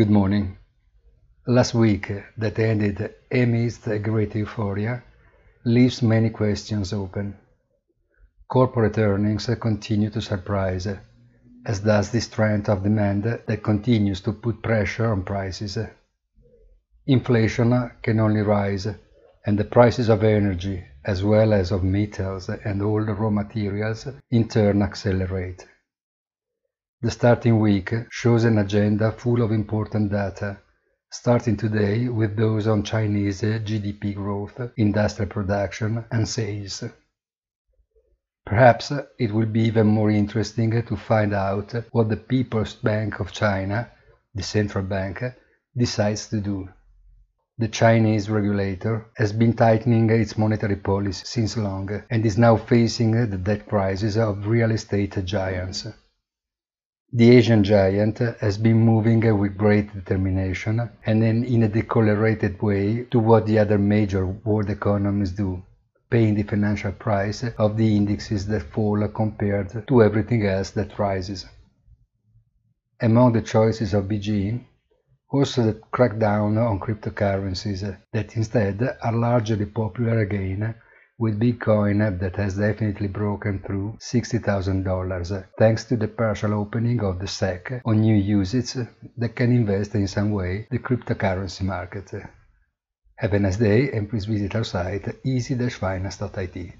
Good morning. Last week that ended amidst a great euphoria leaves many questions open. Corporate earnings continue to surprise, as does the strength of demand that continues to put pressure on prices. Inflation can only rise, and the prices of energy, as well as of metals and all the raw materials, in turn accelerate. The starting week shows an agenda full of important data, starting today with those on Chinese GDP growth, industrial production, and sales. Perhaps it will be even more interesting to find out what the People's Bank of China, the central bank, decides to do. The Chinese regulator has been tightening its monetary policy since long and is now facing the debt crisis of real estate giants. The Asian giant has been moving with great determination and then in a decolerated way to what the other major world economies do, paying the financial price of the indexes that fall compared to everything else that rises. Among the choices of BG, also the crackdown on cryptocurrencies that instead are largely popular again with Bitcoin that has definitely broken through $60,000 thanks to the partial opening of the SEC on new users that can invest in some way the cryptocurrency market. Have a nice day and please visit our site easy-finance.it.